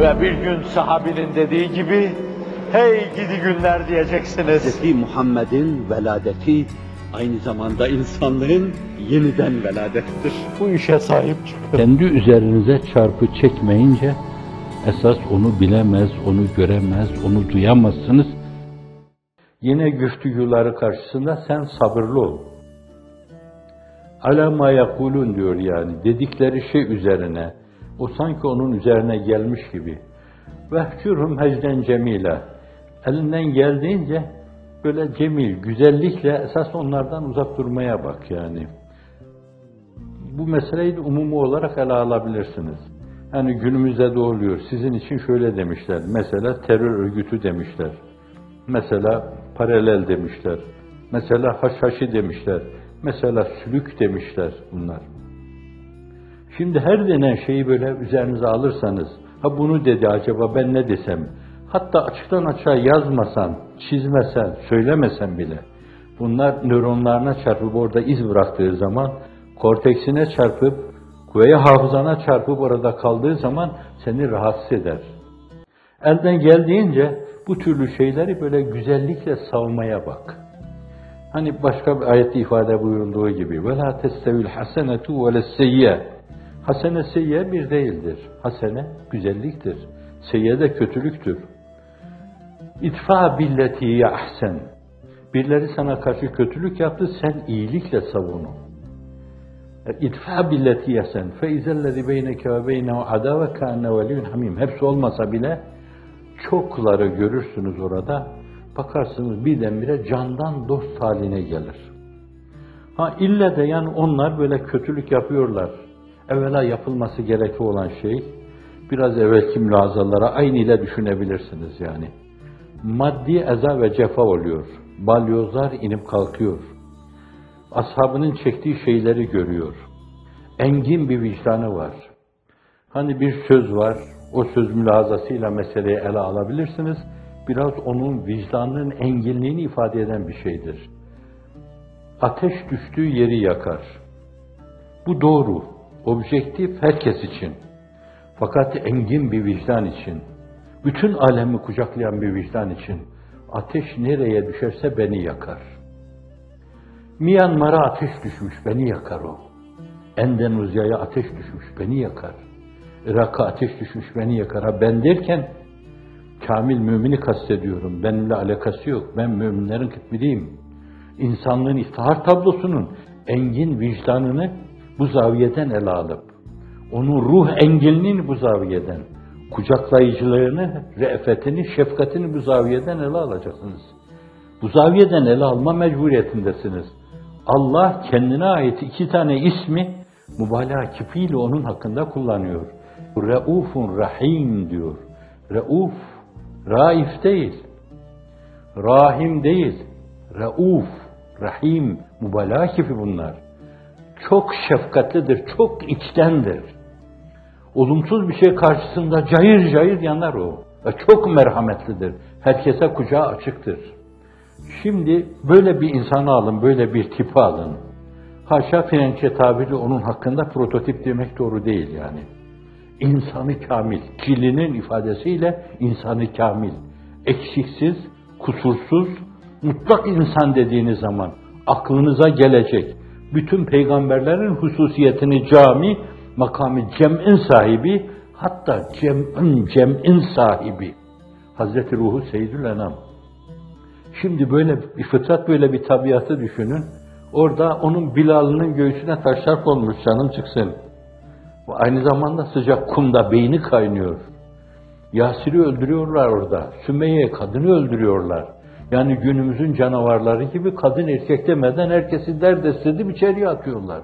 Ve bir gün sahabinin dediği gibi, hey gidi günler diyeceksiniz. Hz. Muhammed'in veladeti aynı zamanda insanlığın yeniden veladettir. Bu işe sahip çıkın. Kendi üzerinize çarpı çekmeyince esas onu bilemez, onu göremez, onu duyamazsınız. Yine güftügüleri karşısında sen sabırlı ol. Ala ma yakulun diyor yani dedikleri şey üzerine. O sanki onun üzerine gelmiş gibi. Vehcurum hecden cemile. Elinden geldiğince böyle cemil, güzellikle esas onlardan uzak durmaya bak yani. Bu meseleyi de umumi olarak ele alabilirsiniz. Yani günümüzde de oluyor. Sizin için şöyle demişler. Mesela terör örgütü demişler. Mesela paralel demişler. Mesela haşhaşi demişler. Mesela sülük demişler bunlar. Şimdi her denen şeyi böyle üzerinize alırsanız, ha bunu dedi acaba ben ne desem, hatta açıktan açığa yazmasan, çizmesen, söylemesen bile, bunlar nöronlarına çarpıp orada iz bıraktığı zaman, korteksine çarpıp, veya hafızana çarpıp orada kaldığı zaman seni rahatsız eder. Elden geldiğince bu türlü şeyleri böyle güzellikle savmaya bak. Hani başka bir ayette ifade buyurulduğu gibi وَلَا تَسْتَوِ الْحَسَنَةُ وَلَا السَّيِّئَ Hasene seyyiye bir değildir. Hasene güzelliktir. Seyyiye de kötülüktür. İtfa billeti ya ahsen. Birileri sana karşı kötülük yaptı, sen iyilikle savun. İtfa billeti yesen. Fe izellezi beyneke ve beynehu adave kâne veliyyun hamim. Hepsi olmasa bile çokları görürsünüz orada. Bakarsınız birdenbire candan dost haline gelir. Ha ille de yani onlar böyle kötülük yapıyorlar. Evvela yapılması gerekli olan şey, biraz evvelki mülazalara aynı ile düşünebilirsiniz yani. Maddi eza ve cefa oluyor. Balyozlar inip kalkıyor. Ashabının çektiği şeyleri görüyor. Engin bir vicdanı var. Hani bir söz var, o söz mülazasıyla meseleyi ele alabilirsiniz. Biraz onun vicdanının enginliğini ifade eden bir şeydir. Ateş düştüğü yeri yakar. Bu doğru, objektif herkes için. Fakat engin bir vicdan için, bütün alemi kucaklayan bir vicdan için ateş nereye düşerse beni yakar. Myanmar'a ateş düşmüş, beni yakar o. Endonezya'ya ateş düşmüş, beni yakar. Irak'a ateş düşmüş, beni yakar. Ha ben derken kamil mümini kastediyorum. Benimle alakası yok. Ben müminlerin kıtmiriyim. İnsanlığın iftihar tablosunun engin vicdanını bu zaviyeden ele alıp, onun ruh engelini bu zaviyeden, kucaklayıcılığını, re'fetini, şefkatini bu zaviyeden ele alacaksınız. Bu zaviyeden ele alma mecburiyetindesiniz. Allah kendine ait iki tane ismi mübalağa kipiyle onun hakkında kullanıyor. Reufun Rahim diyor. Reuf, Raif değil. Rahim değil. Reuf, Rahim, mübalağa kipi bunlar çok şefkatlidir, çok içtendir. Olumsuz bir şey karşısında cayır cayır yanar o. Ve çok merhametlidir. Herkese kucağı açıktır. Şimdi böyle bir insanı alın, böyle bir tipi alın. Haşa Frençe tabiri onun hakkında prototip demek doğru değil yani. İnsanı kamil, kilinin ifadesiyle insanı kamil. Eksiksiz, kusursuz, mutlak insan dediğiniz zaman aklınıza gelecek, bütün peygamberlerin hususiyetini cami, makamı cem'in sahibi, hatta cem'in cem'in sahibi. Hazreti Ruhu Seyyidül Enam. Şimdi böyle bir fıtrat, böyle bir tabiatı düşünün. Orada onun Bilal'ının göğsüne taşlar konmuş, canım çıksın. Aynı zamanda sıcak kumda beyni kaynıyor. Yasir'i öldürüyorlar orada. Sümeyye kadını öldürüyorlar. Yani günümüzün canavarları gibi kadın erkek demeden herkesi derdest edip içeriye atıyorlar.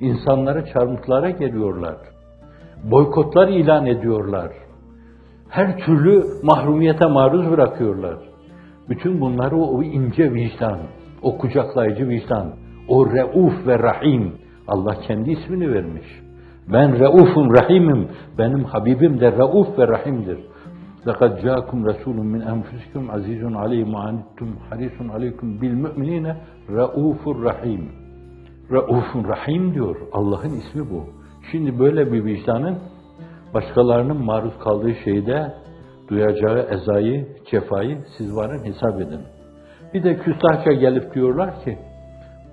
İnsanları çarmıklara geliyorlar. Boykotlar ilan ediyorlar. Her türlü mahrumiyete maruz bırakıyorlar. Bütün bunları o ince vicdan, o kucaklayıcı vicdan, o reuf ve rahim, Allah kendi ismini vermiş. Ben reufum rahimim, benim Habibim de reuf ve rahimdir. لَقَدْ جَاءَكُمْ رَسُولٌ مِنْ أَنْفُسِكُمْ عَزِيزٌ عَلَيْهِ مَا عَنِتُّمْ حَرِيصٌ عَلَيْكُمْ بِالْمُؤْمِنِينَ رَؤُوفٌ rahim. Raufun Rahim diyor. Allah'ın ismi bu. Şimdi böyle bir vicdanın Başkalarının maruz kaldığı şeyde duyacağı ezayı, cefayı siz varın hesap edin. Bir de küstahça gelip diyorlar ki,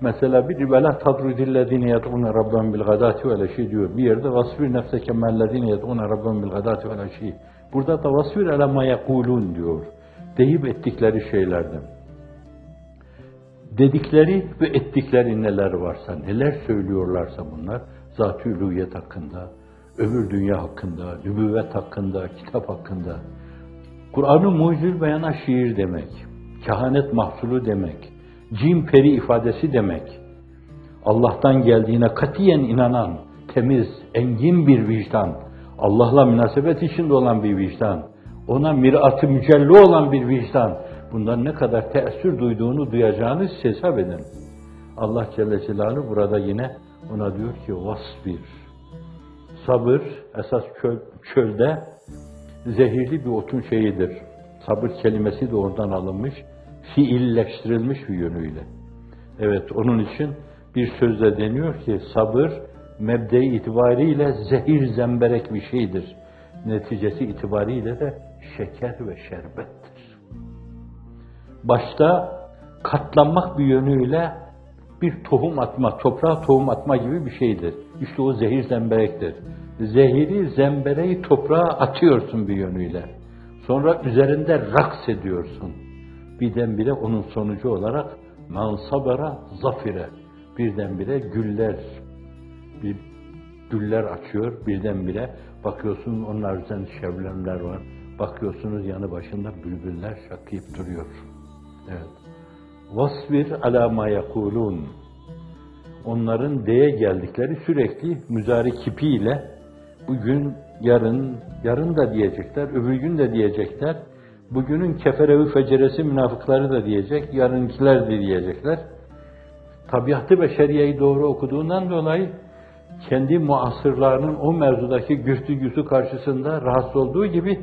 mesela bir vela tadrudillezine yed'une rabben bil gadati ve leşi diyor. Bir yerde vasfir nefseke mellezine yed'une rabben bil gadati ve leşi. Burada da vasfir ele ma diyor. Deyip ettikleri şeylerden. Dedikleri ve ettikleri neler varsa, neler söylüyorlarsa bunlar, zat-ı ülûhiyet hakkında, öbür dünya hakkında, nübüvvet hakkında, kitap hakkında. Kur'an-ı mucizül beyana şiir demek, kehanet mahsulü demek, cin peri ifadesi demek, Allah'tan geldiğine katiyen inanan, temiz, engin bir vicdan, Allah'la münasebet içinde olan bir vicdan, ona mirat-ı mücelli olan bir vicdan, bundan ne kadar teessür duyduğunu duyacağınız hesap edin. Allah Celle Celaluhu burada yine ona diyor ki vasbir. Sabır esas çöl, çölde zehirli bir otun şeyidir. Sabır kelimesi de oradan alınmış, fiilleştirilmiş bir yönüyle. Evet onun için bir sözle deniyor ki sabır mebde itibariyle zehir zemberek bir şeydir. Neticesi itibariyle de şeker ve şerbettir. Başta katlanmak bir yönüyle bir tohum atma, toprağa tohum atma gibi bir şeydir. İşte o zehir zemberektir. Zehiri, zembereği toprağa atıyorsun bir yönüyle. Sonra üzerinde raks ediyorsun. Birdenbire onun sonucu olarak men sabara zafire. Birdenbire güller, bir güller açıyor birdenbire. Bakıyorsun onlar üzerinde şevlemler var. Bakıyorsunuz yanı başında bülbüller şakıyıp duruyor. Evet. Vasbir ala ma yekulun. Onların deye geldikleri sürekli müzari kipiyle bugün, yarın, yarın da diyecekler, öbür gün de diyecekler. Bugünün keferevi feceresi münafıkları da diyecek, yarınkiler de diyecekler. Tabiatı ve şeriayı doğru okuduğundan dolayı kendi muasırlarının o mevzudaki gürtügüsü karşısında rahatsız olduğu gibi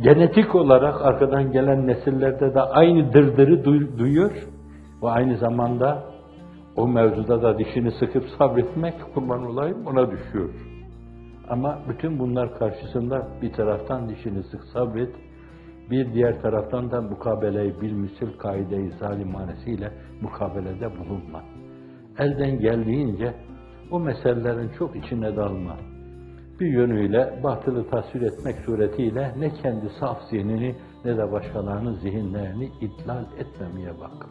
genetik olarak arkadan gelen nesillerde de aynı dırdırı duy- duyuyor ve aynı zamanda o mevzuda da dişini sıkıp sabretmek kurban olayım ona düşüyor. Ama bütün bunlar karşısında bir taraftan dişini sık sabret, bir diğer taraftan da mukabeleyi bilmisil kaide-i zalimanesiyle mukabelede bulunma. Elden geldiğince o meselelerin çok içine dalma. Bir yönüyle batılı tasvir etmek suretiyle ne kendi saf zihnini ne de başkalarının zihinlerini idlal etmemeye bak.